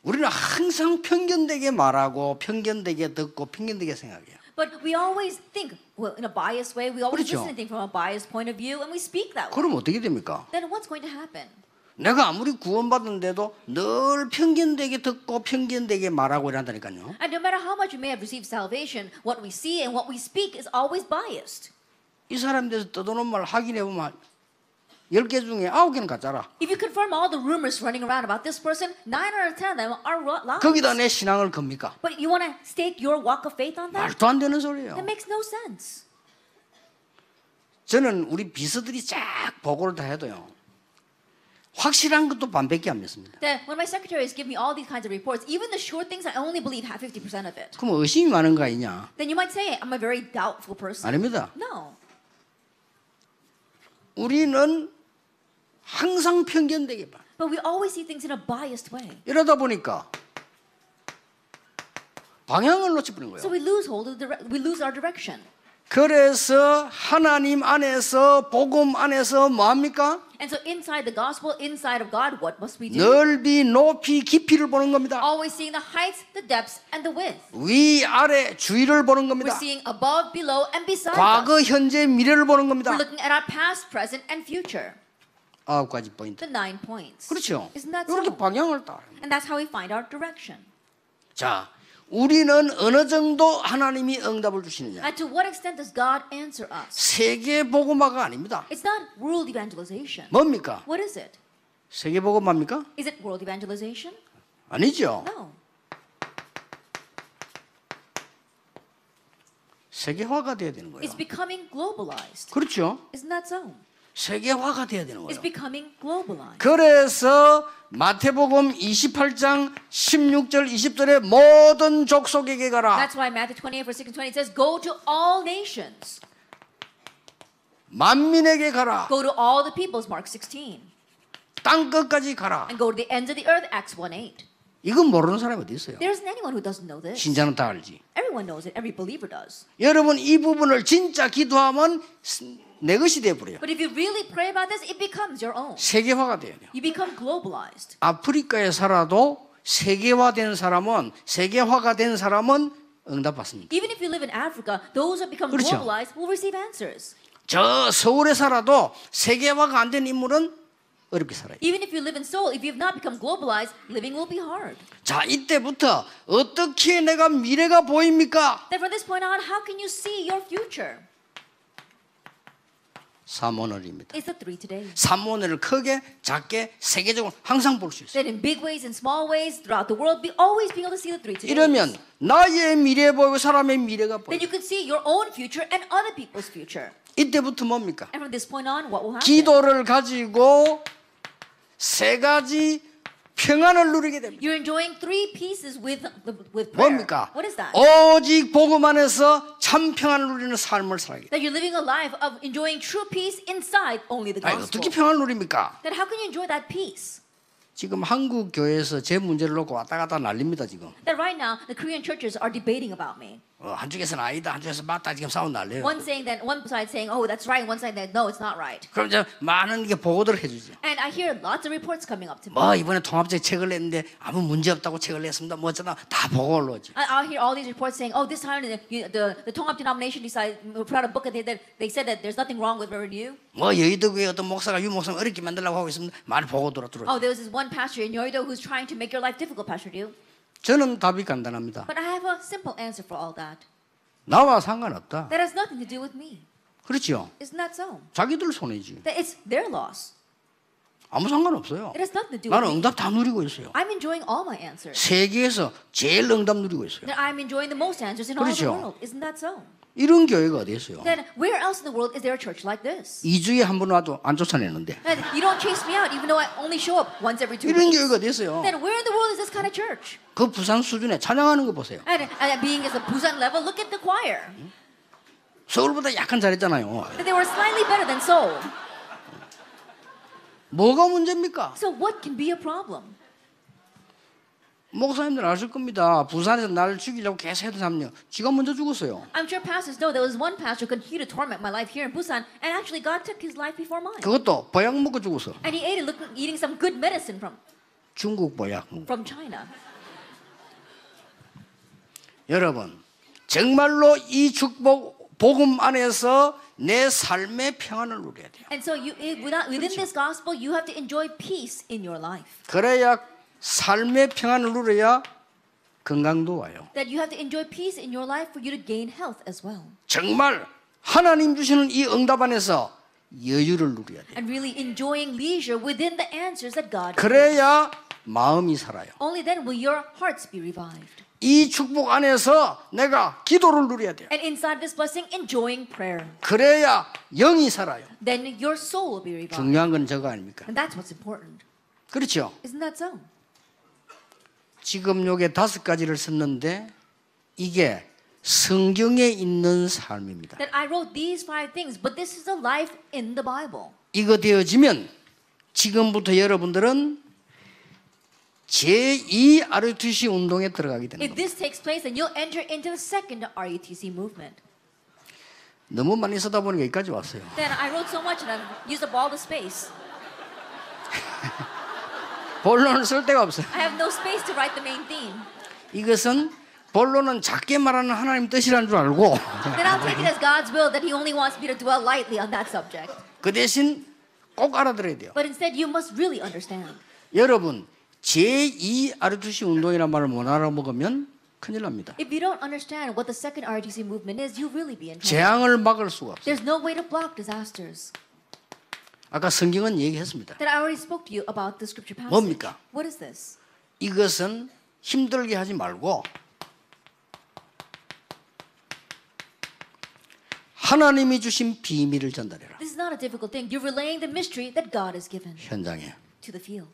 우리는 항상 편견되게 말하고 편견되게 듣고 편견되게 생각해요. But we always think, well, in a biased way, we always 그렇죠. listen to things from a biased point of view, and we speak that way. 그럼 어떻게 됩니까? Then what's going to happen? 내가 아무리 구원받은데도 늘 편견되게 듣고 편견되게 말하고 이런다니까요. And no matter how much we may have received salvation, what we see and what we speak is always biased. 이 대해서 떠도는 말 확인해 보면 10개 중에 9개는 가짜라. If you confirm all the rumors running around about this person, 9 out of 10 of them are lies. 거기다 내 신앙을 겁니까? But you want to stake your walk of faith on that? 말도 안 되는 소리예요. That makes no sense. 저는 우리 비서들이 쫙 보고를 다 해도요. 확실한 것도 반밖에 안 믿습니다. That when my secretaries give me all these kinds of reports, even the short things, I only believe half 50% of it. 그럼 의심이 많은 거 아니냐? Then you might say, I'm a very doubtful person. 아닙니다. No. 우리는 항상 편견되게 봐. But we always see things in a biased way. 이러다 보니까 방향을 So 거예요. we lose hold of the we lose our direction. 그래서 하나님 안에서 복음 안에서 뭐 합니까? And so inside the gospel, inside of God, what must we do? 넓이, 높이, 깊이를 보는 겁니다. Always seeing the heights, the depths, and the width. 위, 아래, 주위를 보는 We're 겁니다. seeing above, below, and beside us. 과거, 현재, 미래를 보는 겁니다. We're looking at our past, present, and future. 아홉 가지 포인트. The nine points. 그렇죠. Isn't that 이렇게 so? 방향을 따라. And that's how we find our direction. 자, 우리는 어느 정도 하나님이 응답을 주시느냐? And to what extent does God answer us? 세계 복음화가 아닙니다. It's not world evangelization. 뭡니까? What is it? 세계 복음화입니까? Is it world evangelization? 아니죠. No. 세계화가 돼야 되는 거예요. It's becoming globalized. 그렇죠. Isn't that so? 세계화가 돼야 되는 It's 거예요. 그래서 마태복음 28장 16절 20절에 모든 족속에게 가라. That's why Matthew 28, verse 6 and 20 says, Go to all nations. 만민에게 가라. Go to all the peoples, Mark 16. 땅 끝까지 가라. And go to the ends of the earth, Acts 1 8. 이건 모르는 사람이 어디 있어요? There isn't anyone who doesn't know this. 신자는 다 알지. Everyone knows it. Every believer does. 여러분 이 부분을 진짜 기도하면 내 것이 돼 버려요. But if you really pray about this, it becomes your own. 세계화가 돼야 돼요. You become globalized. 아프리카에 살아도 세계화된 사람은 세계화가 된 사람은 응답 받습니다. Even if you live in Africa, those who become 그렇죠. globalized will receive answers. 저 서울에 살아도 세계화가 안 된 인물은 어렵게 살아요. Even if you live in Seoul, if you've not become globalized, living will be hard. 자, 이때부터 어떻게 내가 미래가 보입니까? Then from this point on, how can you see your future? 삼원을입니다. It's the three today. 삼원을 크게, 작게, 세계적으로 항상 볼 수 있어요. That in big ways, in small ways, throughout the world, be always being able to see the three today. 이러면 나의 미래 보이고 사람의 미래가 보여. Then you can see your own future and other people's future. 이때부터 뭡니까? And from this point on, what will happen? 기도를 가지고 세 가지 평안을 누리게 됩니다. You're enjoying three pieces with the, with prayer. 뭡니까? What is that? 오직 복음 안에서 참 평안을 누리는 삶을 살게. That you're living a life of enjoying true peace inside only the 아니 gospel. 어떻게 평안을 누립니까? Then how can you enjoy that peace? 지금 한국 교회에서 제 문제를 놓고 왔다 갔다 난립니다 지금. That right now the Korean churches are debating about me. 어, 한쪽에서는 아니다, 한쪽에서 맞다 지금 싸움 날려요. One saying that one side saying, "Oh, that's right," one side that no, it's not right. 그럼 이제 많은 게 보고들 해주죠. And I hear lots of reports coming up to me. 뭐 이번에 통합적 책을 냈는데 아무 문제 없다고 책을 냈습니다. 뭐 어쩌다 다 보고 올라오죠. I, hear all these reports saying, "Oh, this time the the, the Tongab denomination decided put out a book and they, that they said that there's nothing wrong with Review. 뭐 여의도교회 어떤 목사가 유 목사 어렵게 만들려고 하고 있습니다. 많이 보고 들어 들어. Oh, there was this one pastor in Yoido who's trying to make your life difficult, Pastor Ryu. 저는 답이 간단합니다. But I have a simple answer for all that. 나와 상관없다. That has nothing to do with me. 그렇죠. Isn't that so? 자기들 손해지. That it's their loss. 아무 상관없어요. It has nothing to do 나는 with me. 응답 다 누리고 있어요. I'm enjoying all my answers. 세계에서 제일 응답 누리고 있어요. That I'm enjoying the most answers in all the 그렇죠. world. Isn't that so? 이런 교회가 어디 있어요? Then where else in the world is there a church like this? 2주에 한 번 와도 안 쫓아내는데. That you don't chase me out even though I only show up once every two 이런 weeks. 교회가 어디 있어요? Then where in the world is this kind of church? 그 부산 수준에 찬양하는 거 보세요. And, and being as a Busan level, look at the choir. 서울보다 약간 잘했잖아요. That they were slightly better than Seoul. 뭐가 문제입니까? So what can be a problem? 목사님들 아실 겁니다. 부산에서 나를 죽이려고 계속 했던 사람요. 지가 먼저 죽었어요. I'm sure pastors know there was one pastor who continued to torment my life here in Busan, and actually God took his life before mine. 그것도 보약 먹고 죽었어. And he ate it looking, eating some good medicine from, 중국 보약. from China. 여러분, 정말로 이 축복 복음 안에서 내 삶의 평안을 누려야 돼요. And so you, eh, without, within this gospel, you have to enjoy peace in your life. 그래야 삶의 평안을 누려야 건강도 와요. That you have to enjoy peace in your life for you to gain health as well. 정말 하나님 주시는 이 응답 안에서 여유를 누려야 돼요. And really enjoying leisure within the answers that God. 그래야 마음이 살아요. Only then will your hearts be revived. 이 축복 안에서 내가 기도를 누려야 돼요. And inside this blessing, enjoying prayer. 그래야 영이 살아요. Then your soul will be revived. 중요한 건 저거 아닙니까? And that's what's important. 그렇죠. Isn't that so? 지금 요게 다섯 가지를 썼는데 이게 성경에 있는 삶입니다. That I wrote these five things, but this is a life in the Bible. 이거 되어지면 지금부터 여러분들은 제2 ROTC 운동에 들어가게 되는 If 겁니다. this takes place, then you'll enter into the second RUTC movement. 너무 많이 쓰다 보니까 여기까지 왔어요. Then I wrote so much and I've used up all the space. 본론을 쓸 데가 없어요. I have no space to write the main theme. 이것은 본론은 작게 말하는 하나님 뜻이라는 줄 알고 Then I'll take it as God's will that He only wants me to dwell lightly on that subject. 그 대신 꼭 알아들어야 돼요. But instead, you must really understand. 여러분 제2 ROTC 운동이라는 말을 못 알아먹으면 큰일 납니다. If you don't understand what the second RUTC movement is, you'll really be in trouble. 재앙을 막을 수가 없어요. There's no way to block disasters. 아까 성경은 얘기했습니다. That I already spoke to you about the scripture passage. 뭡니까? What is this? 이것은 힘들게 하지 말고 하나님이 주신 비밀을 전달해라. This is not a difficult thing. You're relaying the mystery that God has given 현장에. to the field.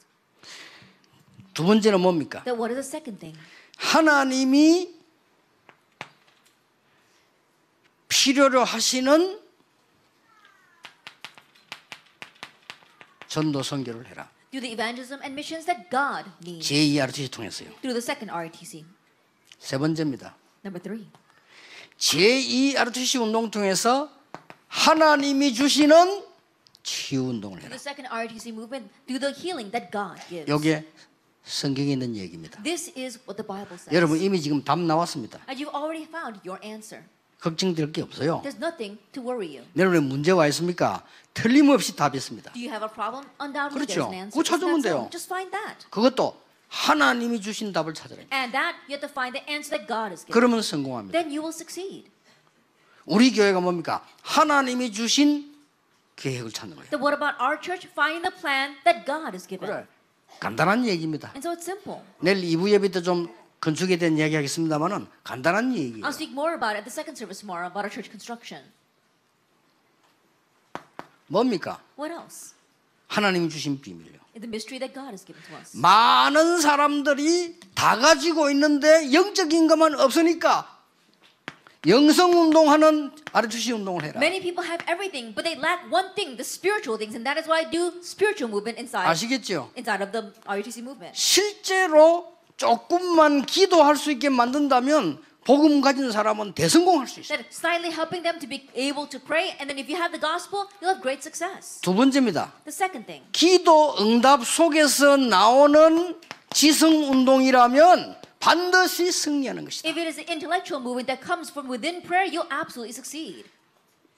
두 번째는 뭡니까? That what is the second thing? 하나님이 필요로 하시는 전도 선교를 해라. Do the evangelism and missions that God needs 제2RTC 통해서요. through the second RUTC. 세 번째입니다. Number three. 제2RTC 운동 통해서 하나님이 주시는 치유 운동을 Through 해라. the second RUTC movement, do the healing that God gives. 이게 성경에 있는 얘기입니다. This is what the Bible says. 여러분 이미 지금 답 나왔습니다. And you've already found your answer. 걱정될 게 없어요. There's nothing to worry you. 여러분의 문제가 있습니까? 틀림없이 답이 있습니다. Do you have a problem? Undoubtedly 그렇죠. there's an answer. 그거 찾으면? 돼요. Just find that. 그것도 하나님이 주신 답을 찾으라. And that you have to find the answer that God has given. 그러면 성공합니다. Then you will succeed. 우리 교회가 뭡니까? 하나님이 주신 계획을 찾는 거예요. Then what about our church? Finding the plan that God has given. 그래. 간단한 얘기입니다. And so it's simple. 내일 2부 예배 때좀 건축에 대한 이야기 하겠습니다만은 간단한 얘기예요. I'll speak more about it at the second service tomorrow about our church construction. 뭡니까? What else? 하나님이 주신 비밀이요. The mystery that God has given to us. 많은 사람들이 다 가지고 있는데 영적인 것만 없으니까 영성 운동하는 아르투시 운동을 해라. Many people have everything, but they lack one thing, the spiritual things, and that is why I do spiritual movement inside 아시겠죠? inside of the RUTC movement. 실제로 조금만 기도할 수 있게 만든다면 복음 가진 사람은 대성공할 수 있어요. That slightly helping them to be able to pray, and then if you have the gospel, you'll have great success. 두 번째입니다. The second thing, 기도 응답 속에서 나오는 지성 운동이라면 반드시 승리하는 것이다. if it is an intellectual movement that comes from within prayer, you'll absolutely succeed.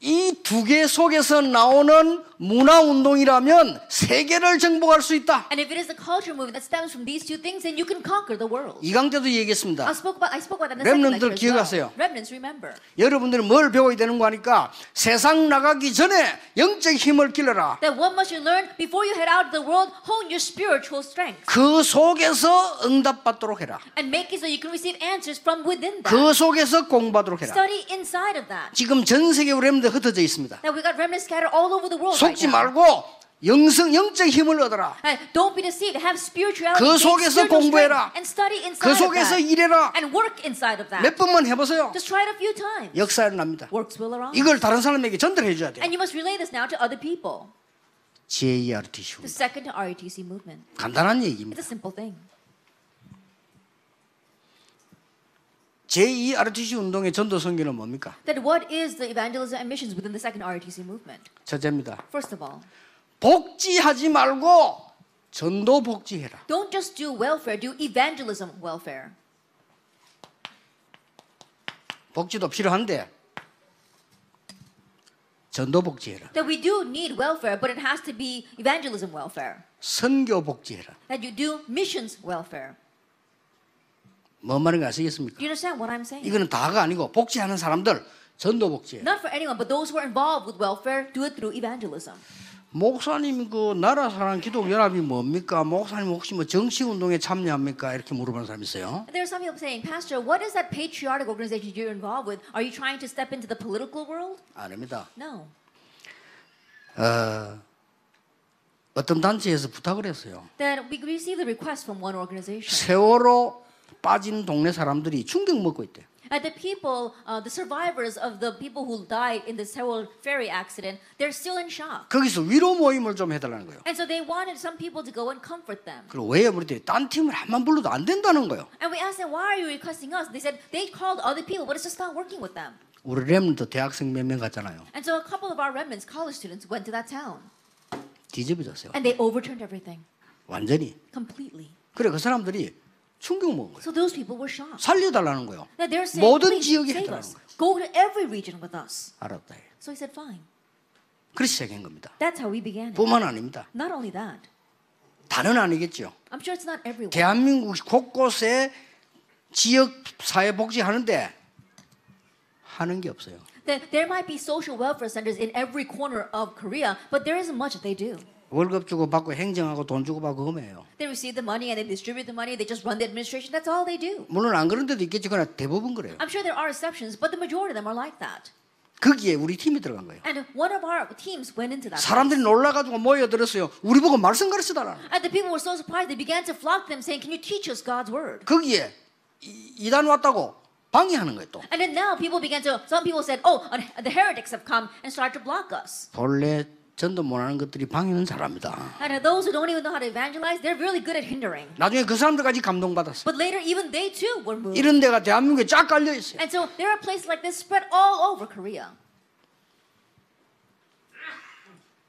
이 두 개 속에서 나오는 문화 운동이라면 세계를 정복할 수 있다. And if it is the culture movement that stems from these two things, then you can conquer the world. 이강 때도 얘기했습니다. I spoke about I spoke about that in the second 렘넌트들 lecture as 기억하세요. well. Remnants, remember. 여러분들은 뭘 배워야 되는 거 하니까 세상 나가기 전에 영적 힘을 길러라. That what must you learn before you head out of the world? Hone your spiritual strength 그 속에서 응답받도록 해라. and make it so you can receive answers from within that. 그 속에서 공부하도록 해라. Study inside of that. 지금 전 세계 렘들 흩어져 있습니다. Now we got remnants scattered all over the world right 속지 now. 말고 영성 영적 힘을 얻어라. Don't be deceived. Have spirituality. 그 속에서 공부해라. And study inside 그 of 속에서 that. 일해라. And work inside of that. 몇 번만 해보세요. Just try it a few times. 역사 일어납니다. Works will arise. 이걸 다른 사람에게 전달해 줘야 돼요. And you must relay this now to other people. JRTC The second to RUTC movement. 간단한 It's 얘기입니다. a simple thing. 제2RTC 운동의 전도 선교는 뭡니까? That what is the evangelism and missions within the second RUTC movement? 첫째입니다. First of all, 복지하지 말고 전도 복지해라. don't just do welfare, do evangelism welfare. 복지도 필요한데 전도 복지해라. That we do need welfare, but it has to be evangelism welfare. 선교 복지해라. That you do missions welfare. 뭔 Do 아시겠습니까? you understand what I'm saying? 이거는 다가 아니고 복지하는 사람들 전도 복지해. Not for anyone, but those who are involved with welfare, do it through evangelism. 목사님 그 나라 사랑 기독 연합이 뭡니까? 목사님 혹시 뭐 정치 운동에 참여합니까? 이렇게 물어보는 사람 있어요. There are some people saying, Pastor, what is that patriotic organization you're involved with? Are you trying to step into the political world? 아닙니다. No. 어, 어떤 단체에서 부탁을 했어요. That we received a request from one organization. 세월호 빠진 동네 사람들이 충격 먹고 있대. And the people, uh, the survivors of the people who died in the Sewol ferry accident, they're still in shock. 거기서 위로 모임을 좀 해달라는 거예요. And so they wanted some people to go and comfort them. 그리고 왜 우리들이 딴 팀을 한번 불러도 안 된다는 거예요. And we asked them, why are you requesting us? They said they called other people, but it's just not working with them. 우리 렘도 대학생 몇 명 갔잖아요. And so a couple of our remnants, college students, went to that town. 뒤집어졌어요. And they overturned everything 완전히. completely. 그래 그 사람들이 충격 먹은 거예요. So those people were shocked. 살려달라는 거예요. Now they're saying, 모든 지역에 해달라는. 거예요. Go to every region with us. 알았다. So he said, fine. 그렇게 시작한 겁니다. That's how we began. 뿐만 아닙니다. Not only that, 다는 아니겠죠. I'm sure it's not everyone. 대한민국 곳곳에 지역 사회 복지 하는데 하는 게 없어요. That there might be social welfare centers in every corner of Korea, but there isn't much that they do. 월급 주고 받고 행정하고 돈 주고 받고 그거예요. They receive the money and they distribute the money. They just run the administration. That's all they do. 물론 안 그런 데도 있겠지. 그러나 대부분 그래요. I'm sure there are exceptions, but the majority of them are like that. 거기에 우리 팀이 들어간 거예요. And one of our teams went into that. 사람들이. 놀라가지고 모여들었어요. 우리 보고 말씀 가르쳐달라. And the people were so surprised, they began to flock them, saying, Can you teach us God's word? 거기에 이- 이단 왔다고 방해하는 거예요 또. And then now people began to, some people said, Oh, the heretics have come and started to block us. 본래 전도 못하는 것들이 방해는 잘합니다. And those who don't even know how to evangelize, they're really good at hindering. 나중에 그 사람들까지 감동받았어요. But later, even they too were moved. 이런 데가 대한민국에 쫙 깔려 있어요. And so there are places like this spread all over Korea.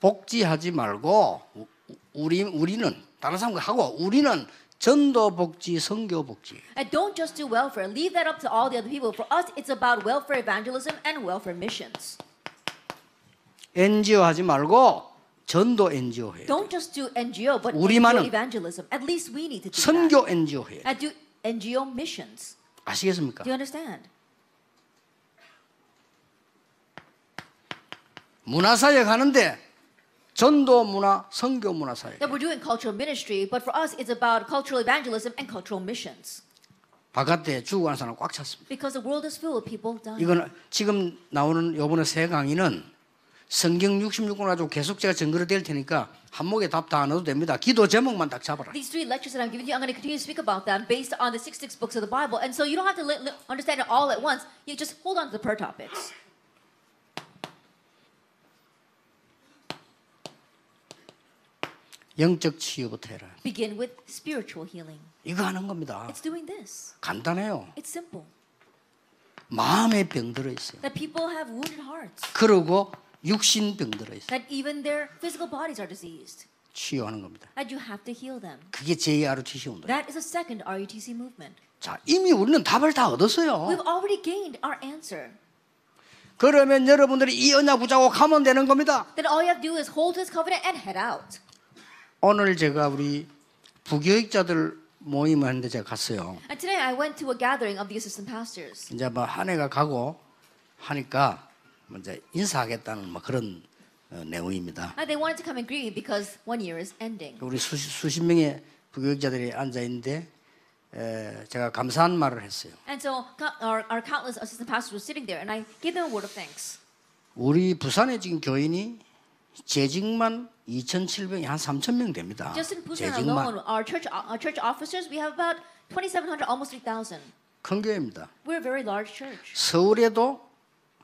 복지하지 말고 우- 우리 우리는 다른 사람과 하고 우리는 전도 복지, 선교 복지. And don't just do welfare. Leave that up to all the other people. For us, it's about welfare evangelism and welfare missions. NGO 하지 말고 전도 NGO 해요. Don't just do NGO, but 우리만은 evangelism. At least we need to do that. 선교 NGO 해요. And do NGO missions. 아시겠습니까? Do you understand? 문화사역 하는데 전도 문화, 선교 문화 사역. That we're doing cultural ministry, but for us, it's about cultural evangelism and cultural missions. 바깥에 죽어가는 사람 꽉 찼습니다. Because the world is full of people dying. 이거는 지금 나오는 요번에 세 강의는 성경 66권 가지고 계속 제가 증거를 댈 테니까 한목에 답 다안 넣어도 됩니다. 기도 제목만 딱 잡아라. These three lectures that I'm giving you, I'm going to continue to speak about them based on the 66 books of the Bible. And so you don't have to understand it all at once. You just hold on to the per topics. 영적 치유부터 해라. Begin with spiritual healing. 이거 하는 겁니다. It's doing this. 간단해요. It's simple. 마음에 병 들어 있어요. That people have wounded hearts. 그러고 육신 병 들어 있어요. That even their physical bodies are diseased. 치유하는 겁니다. That you have to heal them. 그게 JRTC 운동. That is a second RUTC movement. 자, 이미 우리는 답을 다 얻었어요. We've already gained our answer. 그러면 여러분들이 이 언약 붙잡고 가면 되는 겁니다. Then all you have to do is hold to this covenant and head out. 오늘 제가 우리 부교육자들 모임을 하는데 제가 갔어요. And today I went to a gathering of the assistant pastors. 이제 뭐 한 해가 가고 하니까 뭐 이제 인사하겠다는 뭐 그런 어, 내용입니다. And they wanted to come and greet because one year is ending. 우리 수십, 수십 명의 부교육자들이 앉아 있는데 에, 제가 감사한 말을 했어요. And so our, our countless assistant pastors were sitting there, and I gave them a word of thanks. 우리 부산에 지금 교인이 재직만 2,700이 한 3,000명 됩니다. Just in Busan 재직만 alone, our church our church officers, we have about 2,700, almost 3,000. 큰 교회입니다. We're a very large church. 서울에도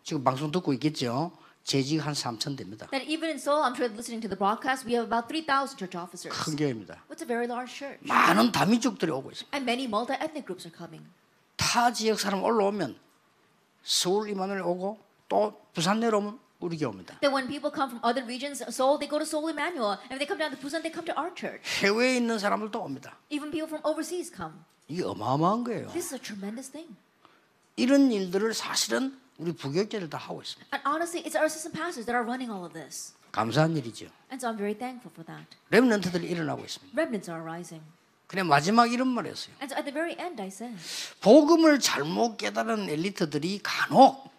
지금 방송 듣고 있겠죠. 재직 한 3천 됩니다. That even in Seoul, I'm sure listening to the broadcast, we have about 3,000 church officers. 큰 교회입니다. It's a very large church. 많은 다민족들이 오고 있습니다. And many multi-ethnic groups are coming. 타 지역 사람 올라오면 서울 이만을 오고 또 부산 내려오면 우리 교회 옵니다. That when people come from other regions, Seoul, they go to Seoul Emmanuel. And if they come down to Busan, they come to our church. 해외에 있는 사람들도 옵니다. Even people from overseas come. 이게 어마어마한 거예요. This is a tremendous thing. 이런 일들을 사실은 우리 부교육자들 다 하고 있습니다. And honestly, it's our assistant pastors that are running all of this. 감사한 일이죠. And so I'm very thankful for that. 렘넌트들이 일어나고 있습니다. Remnants are arising. 그래 마지막 이런 말 했어요. And so at the very end, I said, 복음을 잘못 깨달은 엘리트들이 간혹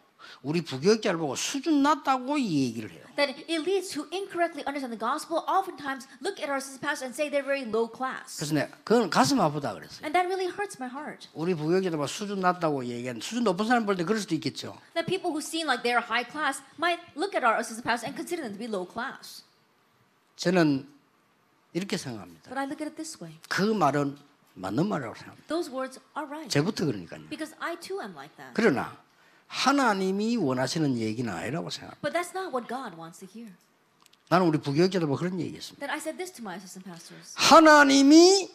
우리 부교육자를 보고 수준 낮다고 이 얘기를 해요. that elites who incorrectly understand the gospel oftentimes look at our pastors and say they're very low class. 그래서 내가 그건 가슴 아프다 그랬어요. And that really hurts my heart. 우리 부교육자들 봐 수준 낮다고 얘기하는 수준 높은 사람 볼 때 그럴 수도 있겠죠. That people who seem like they're high class might look at our assistant pastors and consider them to be low class. 저는 이렇게 생각합니다. But I look at it this way. 그 말은 맞는 말이라고 생각합니다. Those words are right. 제부터 그러니까요. Because I too am like that. 그러나 하나님이 원하시는 얘기는 아니라고 생각합니다. But that's not what God wants to hear. 나는 우리 부교육자들 보고 그런 얘기했습니다. That I said this to my assistant pastors. 하나님이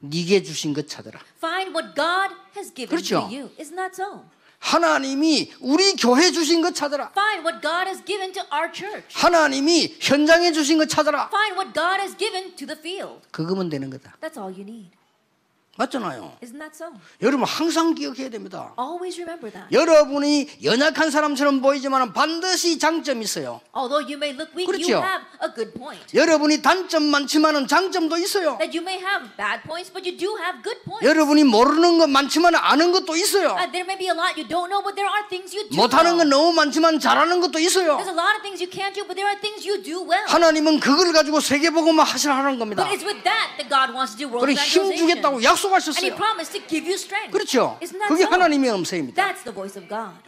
네게 주신 것 찾아라. Find what God has given 그렇죠. to you. Isn't that so? 하나님이 우리 교회 주신 것 찾아라. Find what God has given to our church. 하나님이 현장에 주신 것 찾아라. Find what God has given to the field. 그거면 되는 거다. That's all you need. 맞잖아요. Isn't that so? 여러분 항상 기억해야 됩니다. Always remember that. 여러분이 연약한 사람처럼 보이지만 반드시 장점이 있어요. Although you may look weak, 그렇죠. you have a good point. 여러분이 단점 많지만 장점도 있어요. That you may have bad points, but you do have good points. 여러분이 모르는 것 많지만 아는 것도 있어요. Uh, there may be a lot you don't know, but there are things you do 못하는 건. 너무 많지만 잘하는 것도 있어요. There's a lot of things you can't do, but there are things you do well. 하나님은 그걸 가지고 세계복음을 하시라는 겁니다. But it's with that that God wants to do world 그리고 힘. 주겠다고 He 약속하셨어요. promised to give you strength. 그렇죠. 그게 so? 하나님의 음성입니다. That's the voice of God.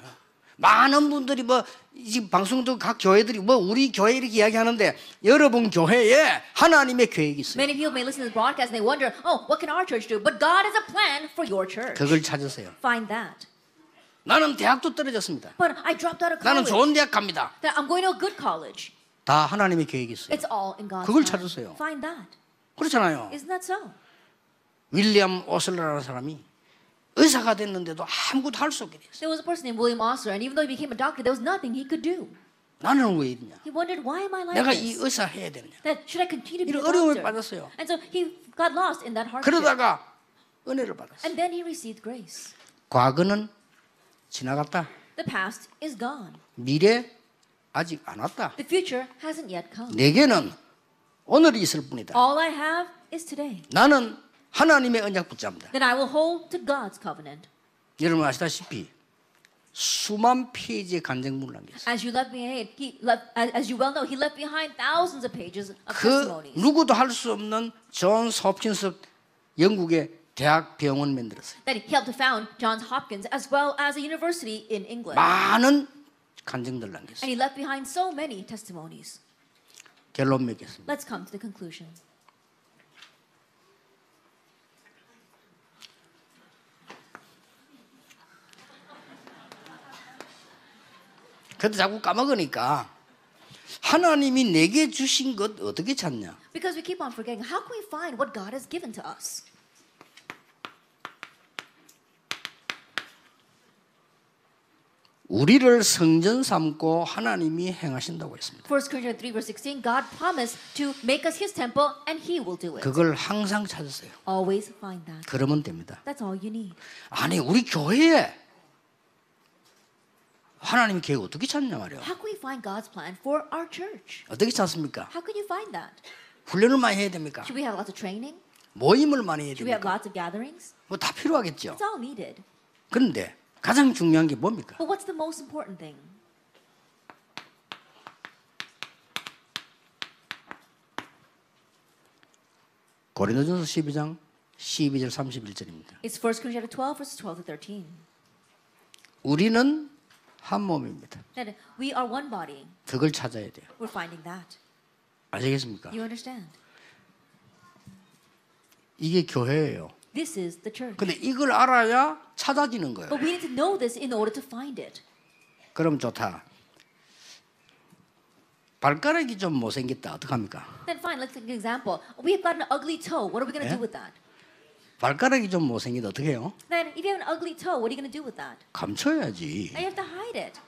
많은 분들이 뭐 지금 방송도 각 교회들이 뭐 우리 교회 이렇게 이야기하는데 여러분 교회에 하나님의 계획이 있어요. Many people may listen to the broadcast and they wonder, oh, what can our church do? But God has a plan for your church. 그걸 찾으세요. Find that. 나는 대학도 떨어졌습니다. But I dropped out of 나는 college. 좋은 대학 갑니다. That I'm going to a good college. 다 하나님의 계획이 있어요. It's all in God's 그걸. 찾으세요. Find that. 그렇잖아요. Isn't that so? 윌리엄 오슬러라는 사람이 의사가 됐는데도 아무것도 할 수 없게 됐어요. There was a person named William Osler, and even though he became a doctor, there was nothing he could do. 나는 왜 이러냐? He wondered, why am I like 내가 이 this? 의사 해야 되느냐? That should I continue to be a 이런 어려움에 doctor? 빠졌어요. And so he got lost in that hardship. 그러다가 은혜를 받았어. And then he received grace. 과거는 지나갔다. The past is gone. 미래 아직 안 왔다. The future hasn't yet come. 내게는 오늘이 있을 뿐이다. All I have is today. 나는 하나님의 언약 붙잡니다. Then I will hold to God's covenant. 여러분 아시다시피 수만 페이지의 간증문을 남겼어요. As you left behind, he left, as, you well know, he left behind thousands of pages of 그 testimonies. 누구도 할 수 없는 존 홉킨스 영국의 대학 병원 만들었어요. That he helped to found Johns Hopkins as well as a university in England. 많은 간증들 남겼어요. And he left behind so many testimonies. 결론 맺겠습니다. Let's come to the conclusion. 그래도 자꾸 까먹으니까 하나님이 내게 주신 것 어떻게 찾냐? Because we keep on forgetting, how can we find what God has given to us? 우리를 성전 삼고 하나님이 행하신다고 했습니다. 1 Corinthians 3 verse 16, God promised to make us his temple and he will do it. 그걸 항상 찾으세요. Always find that. 그러면 됩니다. That's all you need. 아니 우리 교회에 하나님 계획 어떻게 찾냐 말이야. How can we find God's plan for our church? 어떻게 찾습니까? How can you find that? 훈련을 많이 해야 됩니까? Should we have lots of training? 모임을 많이 해야 Should we have 됩니까? lots of gatherings? 뭐 다 필요하겠죠. It's all needed. 그런데 가장 중요한 게 뭡니까? But what's the most important thing? 고린도전서 12장 12절 31절입니다. It's 1 Corinthians 12 verses 12 to 13. 우리는 한 몸입니다. That we are one body. 그걸 찾아야 돼요. We're finding that. 아시겠습니까? You understand? 이게 교회예요. This is the church. 근데 이걸 알아야 찾아지는 거예요. But we need to know this in order to find it. 그럼 좋다. 발가락이 좀 못생겼다. 어떡합니까? Then fine, let's take an example. We've got an ugly toe. What are we going to Yeah. do with that? 발가락이 좀 못생기다 어떻게 해요? Then if you have an ugly toe, what are you going to do with that? 감춰야지. Now you have to hide it.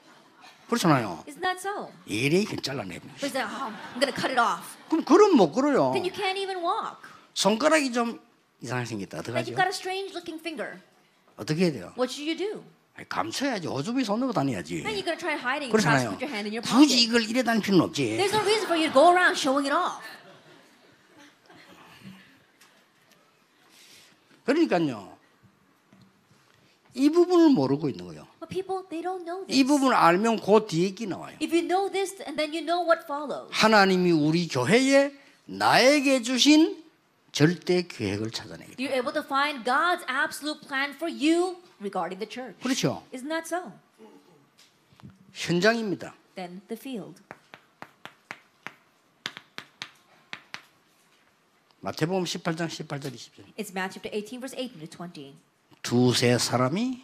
그렇잖아요. Isn't that so? 이렇게 잘라내면. But it's like, oh, I'm going to cut it off. 그럼 걸음 못 걸어요. Then you can't even walk. 손가락이 좀 이상하게 생겼다. Then 어떡하죠? you've got a strange looking finger. 어떻게 해야 돼요? What should you do? 아니, 감춰야지. 오줌이 손 넣고 다녀야지. Then you're going to try hiding. You try to 그렇잖아요. put your hand in your 굳이 pocket. 이걸 이래 다닐 필요는 없지. There's no reason for you to go around showing it off. 그러니까요. 이 부분을 모르고 있는 거예요. But people, they don't know 이 this. 부분을 알면 그 뒤에 게 나와요. If you know this, and then you know what follows. 하나님이 우리 교회에 나에게 주신 절대 계획을 찾아내게 돼요. You're able to find God's absolute plan for you regarding the church. 그렇죠. Isn't that so? 현장입니다. Then the field. 마태복음 18장 18절 20절. It's Matthew chapter 18, verse 18 to 20. 두세 사람이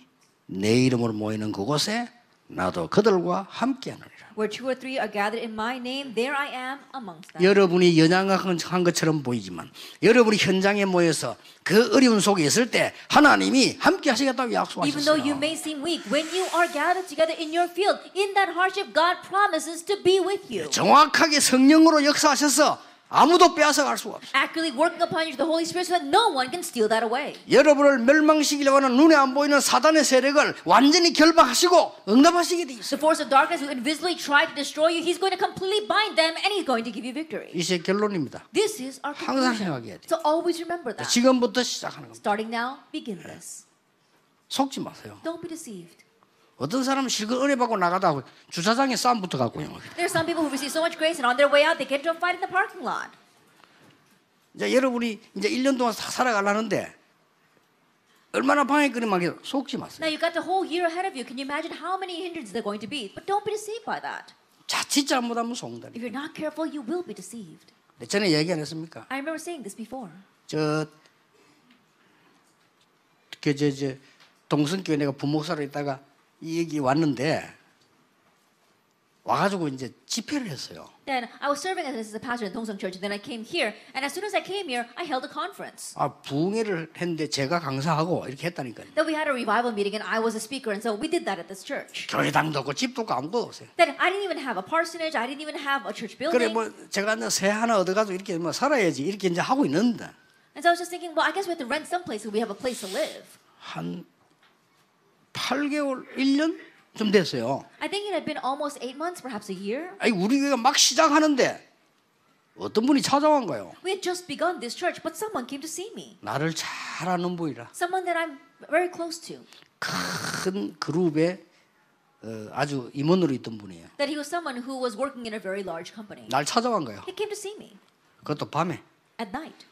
내 이름으로 모이는 그곳에 나도 그들과 함께하느니라. Where two or three are gathered in my name, there I am amongst them. 여러분이 연약한 것처럼 보이지만 여러분이 현장에 모여서 그 어려운 속에 있을 때 하나님이 함께 하시겠다고 Even though you 약속하셨어요. may seem weak, when you are gathered together in your field, in that hardship, God promises to be with you. 정확하게 성령으로 역사하셔서 아무도 빼앗아 갈 수가 없어요. Actively working upon you, the Holy Spirit, so that no one can steal that away. 여러분을 멸망시키려고 하는 눈에 안 보이는 사단의 세력을 완전히 결박하시고 응답하시게 돼 있어요. The force of darkness who invisibly try to destroy you, He's going to completely bind them and He's going to give you victory. 이제 결론입니다. This is our 항상 conclusion. 생각해야 돼요. So always remember that. 지금부터 시작하는 겁니다. Starting now, begin this. 속지 마세요. Don't be deceived. 어떤 사람은 실컷 은혜 받고 나가다 주차장에 싸움 붙어 갖고요. There are some people who receive so much grace and on their way out, they get into a fight in the parking lot. 이제 여러분이 이제 1년 동안 다 살아가려는데 얼마나 방해거리만 속지 Now 마세요. you've got the whole year ahead of you. Can you imagine how many hindrances they're going to be? But don't be deceived by that. 자칫 잘못하면 속는다. If you're not careful, you will be deceived. 전에 얘기 안 했습니까? I remember saying this before. 저, 그, 저, 저, 동성교회 내가 부목사로 있다가 이 얘기 왔는데, 와가지고 이제 집회를 했어요. Then I was serving as a pastor in Dongsung Church. Then I came here, and as soon as I came here, I held a conference. 아 부흥회를 했는데 제가 강사하고 이렇게 했다니까요. Then we had a revival meeting, and I was a speaker, and so we did that at this church. 교회당도 없고 집도 없고 아무것도 없어요. Then I didn't even have a parsonage. I didn't even have a church 그래 building. 뭐 제가 새 하나 얻어가지고 이렇게 뭐 살아야지 이렇게 이제 하고 있는데 And so I was just thinking, well, I guess we have to rent some place so we have a place to live. 한 8개월, 1년 좀 됐어요. I think it had been almost eight months, perhaps a year. 아니 우리 교회가 막 시작하는데 어떤 분이 찾아온 거예요. We had just begun this church, but someone came to see me. 나를 잘 아는 분이라 Someone that I'm very close to. 큰 그룹에 어, 아주 임원으로 있던 분이에요. That he was someone who was working in a very large company. 날 찾아간 거예요. He came to see me 그것도 밤에 at night.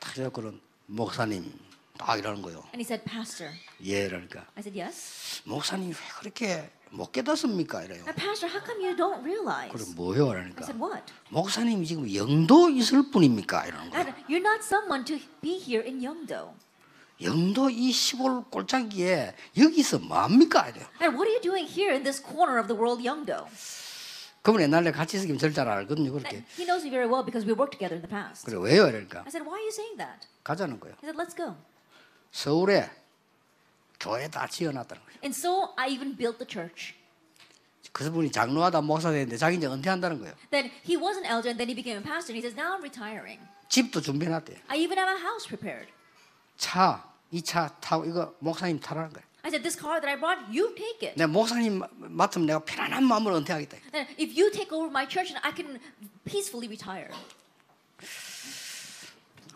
딱 그런 목사님 딱 이러는 거예요. And he said, Pastor. 예, 그러니까 I said, Yes. 목사님 왜 그렇게 못 깨닫습니까? 이래요. Now, Pastor, how come you don't realize? 뭐요? I 그러니까 said, What? 목사님이 지금 영도 있을 뿐입니까? 이러는 거예요. That you're not someone to be here in Yeongdo. 영도 이 시골 꼴짝기에 여기서 뭐합니까? 이래요. And what are you doing here in this corner of the world, Yeongdo? 그러면 옛날에 같이 있으면 절잘 알거든요. And 그렇게. he knows me very well because we worked together in the past. 그래 왜요? 이러니까 I said, Why are you saying that? 가자는 거예요. He said, Let's go. 서울에 교회 다 지어놨다는 거예요. And so I even built the church. 그분이 장로하다 목사 되는데 자기 이제 은퇴한다는 거예요. Then he was an elder and then he became a pastor. And he says, Now I'm retiring. 집도 준비해놨대요. I even have a house prepared. 차, 이 차 타고 이거 목사님 타라는 거예요. I said, This car that I brought, you take it. 내가 목사님 마- 맡으면 내가 편안한 마음으로 은퇴하겠다. Then if you take over my church, I can peacefully retire.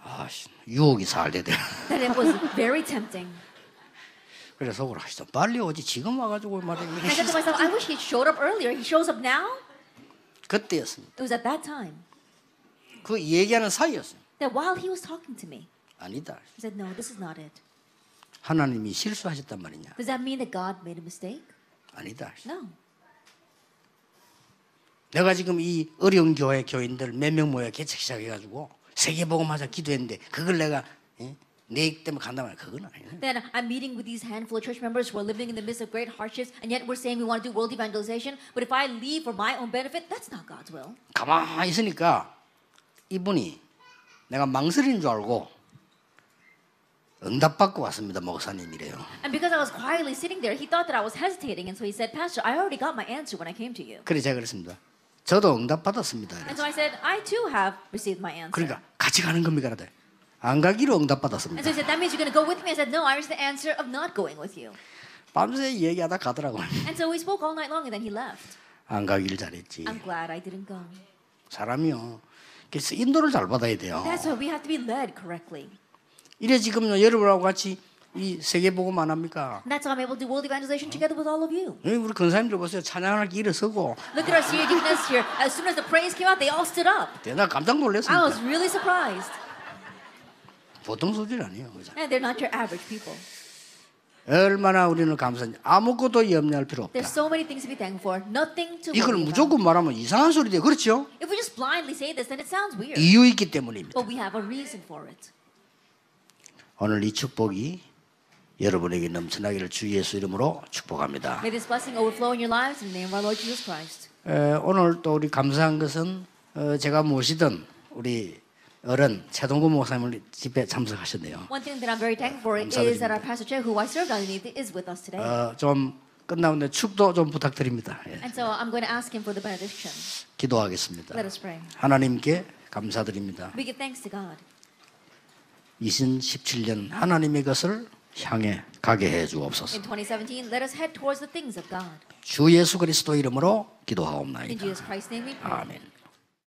아, 씨, 유혹이 살대대. That it was very tempting. 그래서 속으로 아, 좀 빨리 오지. 지금 와가지고 말이야. I said to myself, I wish he showed up earlier. He shows up now. 그때였습니다. It was at that time 그 얘기하는 사이였어요. that while he was talking to me, 아니다. he said, No, this is not it. 하나님이 실수하셨단 말이냐? Does that mean that God made a mistake? 아니다. No. 내가 지금 이 어려운 교회 교인들 몇 명 모여 개척 시작해가지고 세계복음 하자 기도했는데 그걸 내가 예? 내 때문에 간다면 그건 아니네. Then I'm meeting with these handful of church members who are living in the midst of great hardships, and yet we're saying we want to do world evangelization. But if I leave for my own benefit, that's not God's will. 가만히 있으니까 이분이 내가 망설이는 줄 알고 응답받고 왔습니다 목사님이래요. And because I was quietly sitting there, he thought that I was hesitating, and so he said, Pastor, I already got my answer when I came to you. 그래 제가 그랬습니다. 저도 응답 받았습니다. And so I said, I too have received my answer. 그러니까 같이 가는 겁니까? 그러더니 안 가기로 And 응답 받았습니다. so he said, That means you're going to go with me? I said, No, I received the answer of not going with you. 밤새 얘기하다 가더라고요. And so we spoke all night long, and then he left. 안 가길 잘했지. I'm glad I didn't go. 사람이요. 그래서 인도를 잘 받아야 돼요. That's why we have to be led correctly. 이래 지금 여러분하고 같이 이 세계 복음 안 합니까? That's how I'm able to do world evangelization together with all of you. 여기 우리 권사님들 보세요. 찬양하기 일어서고 Look at our senior deaconess here. As soon as the praise came out, they all stood up. 대나 깜짝 I was 놀랐습니다. really surprised. 보통 수준 아니에요. 그죠? And they're not your average people. 얼마나 우리는 감사한지 아무것도 염려할 필요 없다. There's so many things to be thankful for. Nothing to 이걸. 무조건 말하면 이상한 소리 돼요. 그렇죠? If we just blindly say this, then it sounds weird. 이유 있기 때문입니다. But we have a reason for it. 오늘 이 축복이 여러분에게 넘쳐나기를 주 예수 이름으로 축복합니다. May this blessing overflow in your lives in the name of our Lord Jesus Christ. 에, 오늘 또 우리 감사한 것은 어, 제가 모시던 우리 어른 최동구 목사님을 집에 참석하셨네요. One thing that I'm very thankful for is that our pastor chair, who I served underneath, is with us today. 어, 좀 끝나는데 축도 좀 부탁드립니다. 예, And so I'm going to ask him for the benediction. 기도하겠습니다. Let us pray. 하나님께 감사드립니다. We give thanks to God. 2017년 하나님의 것을 향해 가게 해 In 주옵소서. 2017, let us head towards the things of God. 주 예수 그리스도 이름으로 In 기도하옵나이다. Jesus Christ's name we pray. 아멘.